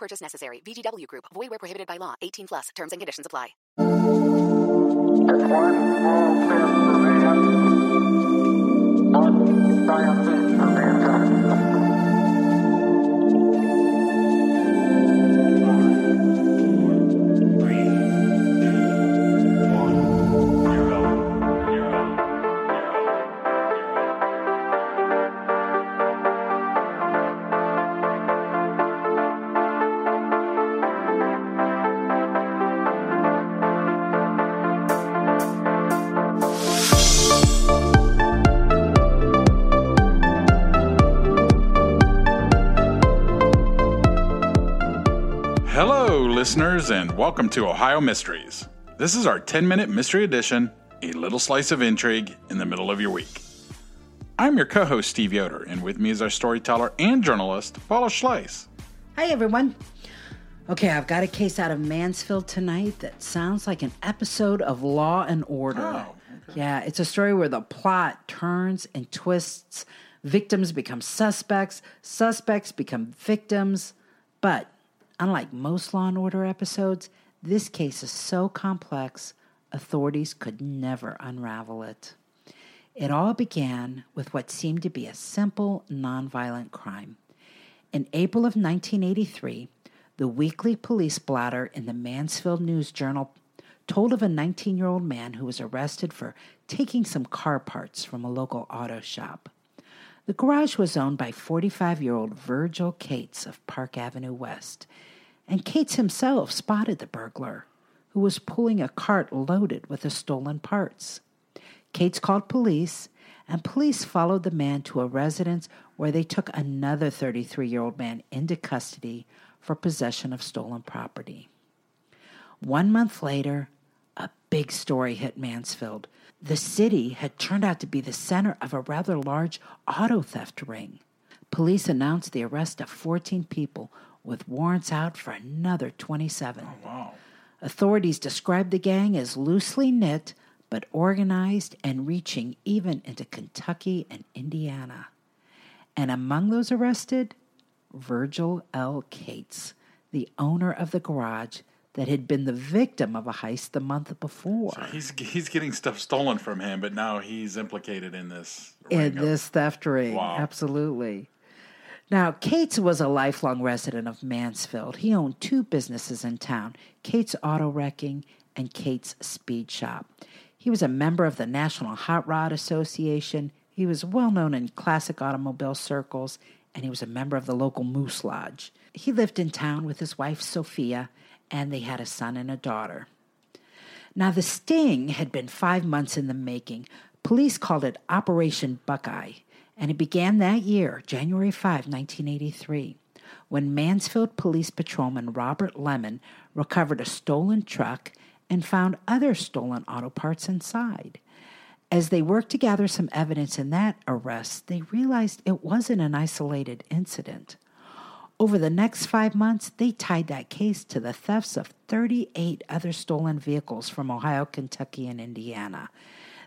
Purchase necessary. VGW Group. Void where prohibited by law. 18 plus. Terms and conditions apply. Man, one giant leap for mankind. And welcome to Ohio Mysteries. This is our 10 minute mystery edition, a little slice of intrigue in the middle of your week. I'm your co host, Steve Yoder, and with me is our storyteller and journalist, Paula Schleis. Hi, everyone. Okay, I've got a case out of Mansfield tonight that sounds like an episode of Law and Order. Oh, Yeah, it's a story where the plot turns and twists. Victims become suspects, suspects become victims. But unlike most Law and Order episodes, this case is so complex, authorities could never unravel it. It all began with what seemed to be a simple, nonviolent crime. In April of 1983, the weekly police blotter in the Mansfield News Journal told of a 19 year old man who was arrested for taking some car parts from a local auto shop. The garage was owned by 45 year old Virgil Cates of Park Avenue West, and Cates himself spotted the burglar, who was pulling a cart loaded with the stolen parts. Cates called police, and police followed the man to a residence where they took another 33 year old man into custody for possession of stolen property. One month later, a big story hit Mansfield. The city had turned out to be the center of a rather large auto theft ring. Police announced the arrest of 14 people with warrants out for another 27. Wow. Authorities described the gang as loosely knit, but organized and reaching even into Kentucky and Indiana. And among those arrested, Virgil L. Cates, the owner of the garage that had been the victim of a heist the month before. He's, he's getting stuff stolen from him, but now he's implicated in this. in ring of- this theft ring. Wow. Absolutely. Now, Cates was a lifelong resident of Mansfield. He owned two businesses in town Cates Auto Wrecking and Cates Speed Shop. He was a member of the National Hot Rod Association. He was well known in classic automobile circles, and he was a member of the local Moose Lodge. He lived in town with his wife, Sophia, and they had a son and a daughter. Now, the sting had been five months in the making. Police called it Operation Buckeye, and it began that year, January 5, 1983, when Mansfield Police Patrolman Robert Lemon recovered a stolen truck and found other stolen auto parts inside. As they worked to gather some evidence in that arrest, they realized it wasn't an isolated incident. Over the next five months, they tied that case to the thefts of 38 other stolen vehicles from Ohio, Kentucky, and Indiana.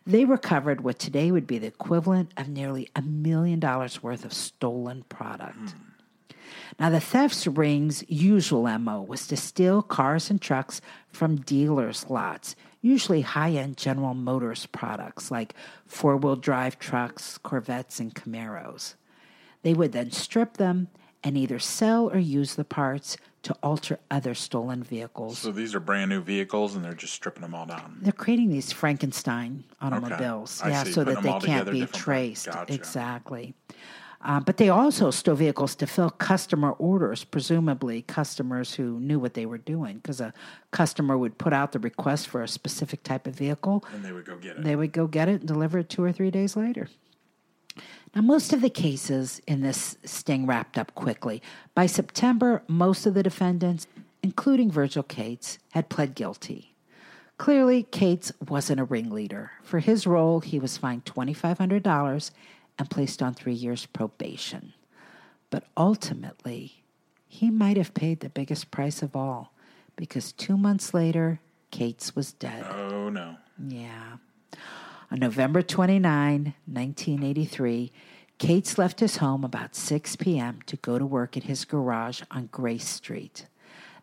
They recovered what today would be the equivalent of nearly a million dollars worth of stolen product. Hmm. Now, the thefts ring's usual MO was to steal cars and trucks from dealers' lots, usually high end General Motors products like four wheel drive trucks, Corvettes, and Camaros. They would then strip them and either sell or use the parts to alter other stolen vehicles. So these are brand new vehicles, and they're just stripping them all down. They're creating these Frankenstein automobiles, I yeah, see. so that they can't be traced. Gotcha. Exactly. Uh, but they also stole vehicles to fill customer orders, presumably customers who knew what they were doing, because a customer would put out the request for a specific type of vehicle. And they would go get it. They would go get it and deliver it two or three days later. Now, most of the cases in this sting wrapped up quickly. By September, most of the defendants, including Virgil Cates, had pled guilty. Clearly, Cates wasn't a ringleader. For his role, he was fined $2,500 and placed on three years probation. But ultimately, he might have paid the biggest price of all because two months later, Cates was dead. Oh, no. Yeah. On November 29, 1983, Cates left his home about 6 p.m. to go to work at his garage on Grace Street.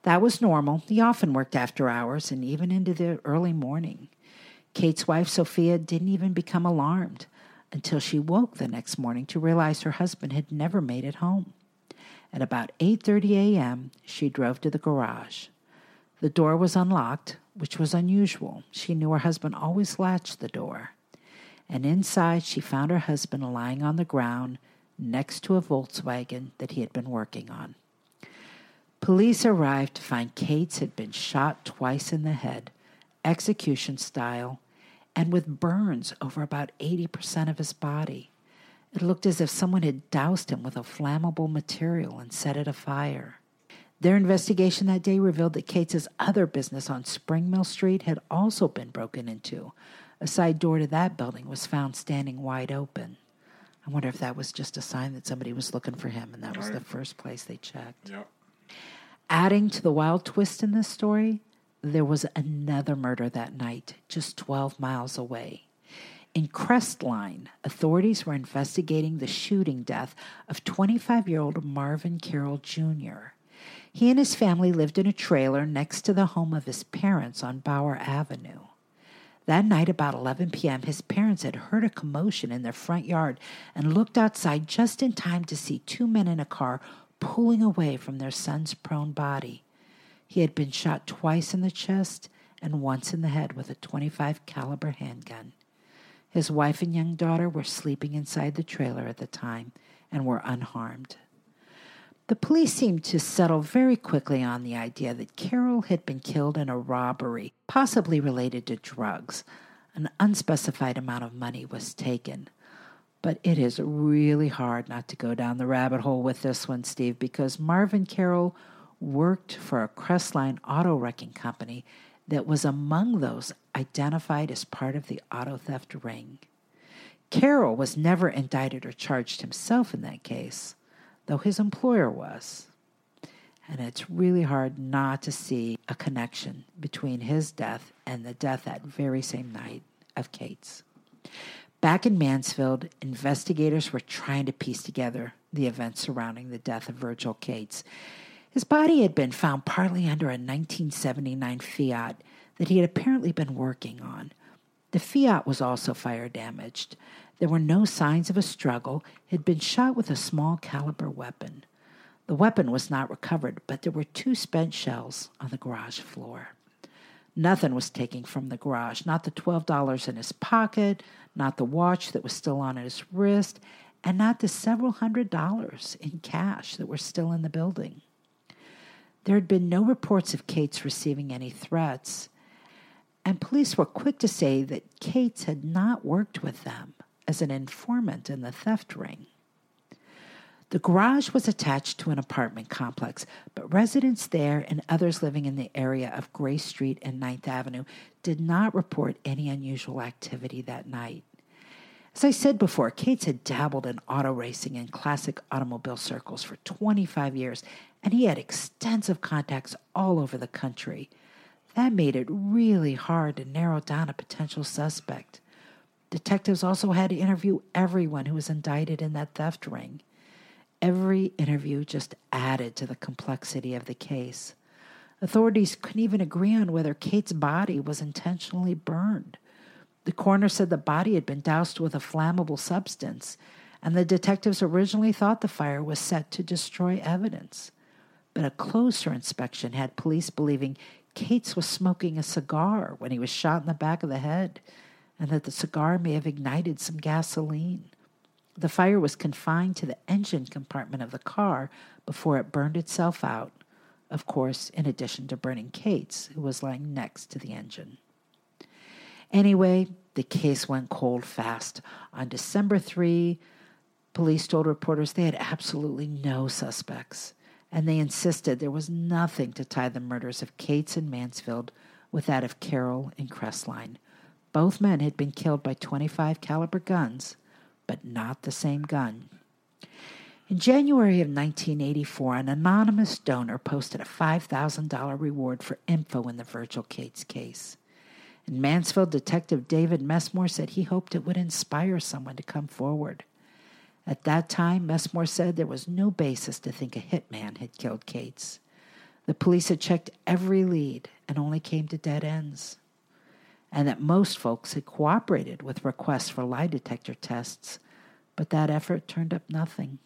That was normal. He often worked after hours and even into the early morning. Cates' wife, Sophia, didn't even become alarmed until she woke the next morning to realize her husband had never made it home. At about 8:30 a.m., she drove to the garage. The door was unlocked, which was unusual. She knew her husband always latched the door and inside she found her husband lying on the ground next to a Volkswagen that he had been working on. Police arrived to find Cates had been shot twice in the head, execution style, and with burns over about 80% of his body. It looked as if someone had doused him with a flammable material and set it afire. Their investigation that day revealed that Cates's other business on Spring Mill Street had also been broken into, a side door to that building was found standing wide open. I wonder if that was just a sign that somebody was looking for him and that was the first place they checked. Yep. Adding to the wild twist in this story, there was another murder that night, just 12 miles away. In Crestline, authorities were investigating the shooting death of 25 year old Marvin Carroll Jr. He and his family lived in a trailer next to the home of his parents on Bauer Avenue. That night, about 11 p.m., his parents had heard a commotion in their front yard and looked outside just in time to see two men in a car pulling away from their son's prone body. He had been shot twice in the chest and once in the head with a 25 caliber handgun. His wife and young daughter were sleeping inside the trailer at the time and were unharmed. The police seemed to settle very quickly on the idea that Carroll had been killed in a robbery, possibly related to drugs. An unspecified amount of money was taken. But it is really hard not to go down the rabbit hole with this one, Steve, because Marvin Carroll worked for a Crestline auto wrecking company that was among those identified as part of the auto theft ring. Carroll was never indicted or charged himself in that case though his employer was. And it's really hard not to see a connection between his death and the death that very same night of Cates. Back in Mansfield, investigators were trying to piece together the events surrounding the death of Virgil Cates. His body had been found partly under a 1979 Fiat that he had apparently been working on. The Fiat was also fire damaged. There were no signs of a struggle. He had been shot with a small caliber weapon. The weapon was not recovered, but there were two spent shells on the garage floor. Nothing was taken from the garage, not the $12 in his pocket, not the watch that was still on his wrist, and not the several hundred dollars in cash that were still in the building. There had been no reports of Cates receiving any threats, and police were quick to say that Cates had not worked with them as an informant in the theft ring. The garage was attached to an apartment complex, but residents there and others living in the area of Gray Street and Ninth Avenue did not report any unusual activity that night. As I said before, Cates had dabbled in auto racing and classic automobile circles for 25 years, and he had extensive contacts all over the country. That made it really hard to narrow down a potential suspect. Detectives also had to interview everyone who was indicted in that theft ring. Every interview just added to the complexity of the case. Authorities couldn't even agree on whether Cates' body was intentionally burned. The coroner said the body had been doused with a flammable substance, and the detectives originally thought the fire was set to destroy evidence. But a closer inspection had police believing Cates was smoking a cigar when he was shot in the back of the head, and that the cigar may have ignited some gasoline. The fire was confined to the engine compartment of the car before it burned itself out, of course, in addition to burning Cates, who was lying next to the engine. Anyway, the case went cold fast. On December 3, Police told reporters they had absolutely no suspects, and they insisted there was nothing to tie the murders of Cates and Mansfield with that of Carroll and Crestline. Both men had been killed by 25 caliber guns, but not the same gun. In January of 1984, an anonymous donor posted a $5,000 reward for info in the Virgil Cates case. And Mansfield detective David Messmore said he hoped it would inspire someone to come forward. At that time, Messmore said there was no basis to think a hitman had killed Cates. The police had checked every lead and only came to dead ends, and that most folks had cooperated with requests for lie detector tests, but that effort turned up nothing.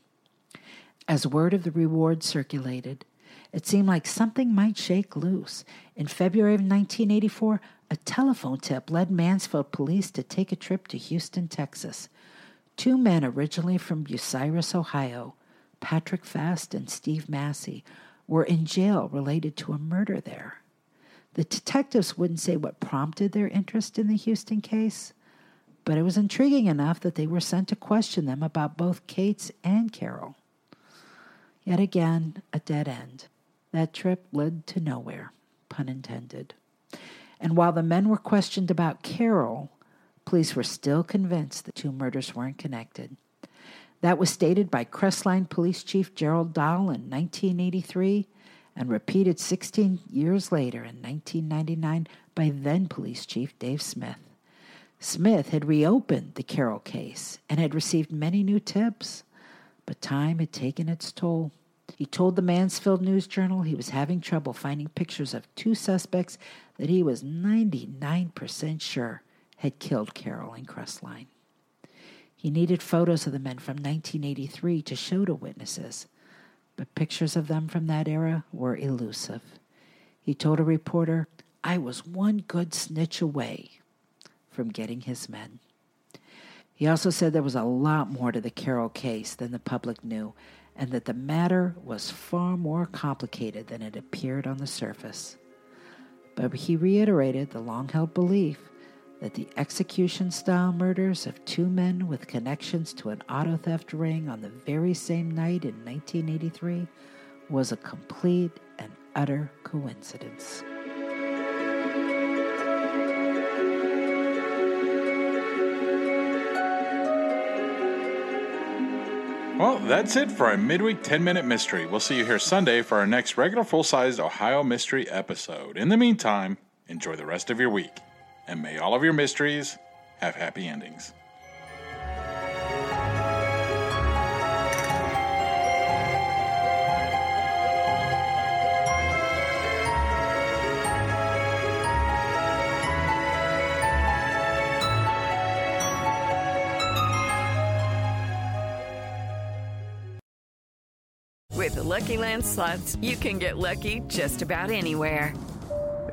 As word of the reward circulated, it seemed like something might shake loose. In February of 1984, a telephone tip led Mansfield police to take a trip to Houston, Texas. Two men originally from Bucyrus, Ohio, Patrick Fast and Steve Massey, were in jail related to a murder there. The detectives wouldn't say what prompted their interest in the Houston case, but it was intriguing enough that they were sent to question them about both Cates and Carroll. Yet again, a dead end. That trip led to nowhere, pun intended. And while the men were questioned about Carroll, police were still convinced the two murders weren't connected. That was stated by Crestline Police Chief Gerald Dahl in 1983 and repeated 16 years later in 1999 by then Police Chief Dave Smith. Smith had reopened the Carroll case and had received many new tips, but time had taken its toll. He told the Mansfield News Journal he was having trouble finding pictures of two suspects that he was 99% sure had killed Carroll and Crestline. He needed photos of the men from 1983 to show to witnesses, but pictures of them from that era were elusive. He told a reporter, I was one good snitch away from getting his men. He also said there was a lot more to the Carroll case than the public knew, and that the matter was far more complicated than it appeared on the surface. But he reiterated the long held belief that the execution style murders of two men with connections to an auto theft ring on the very same night in 1983 was a complete and utter coincidence. Well, that's it for our midweek 10 minute mystery. We'll see you here Sunday for our next regular full sized Ohio mystery episode. In the meantime, enjoy the rest of your week and may all of your mysteries have happy endings. With the Lucky Land slots, you can get lucky just about anywhere.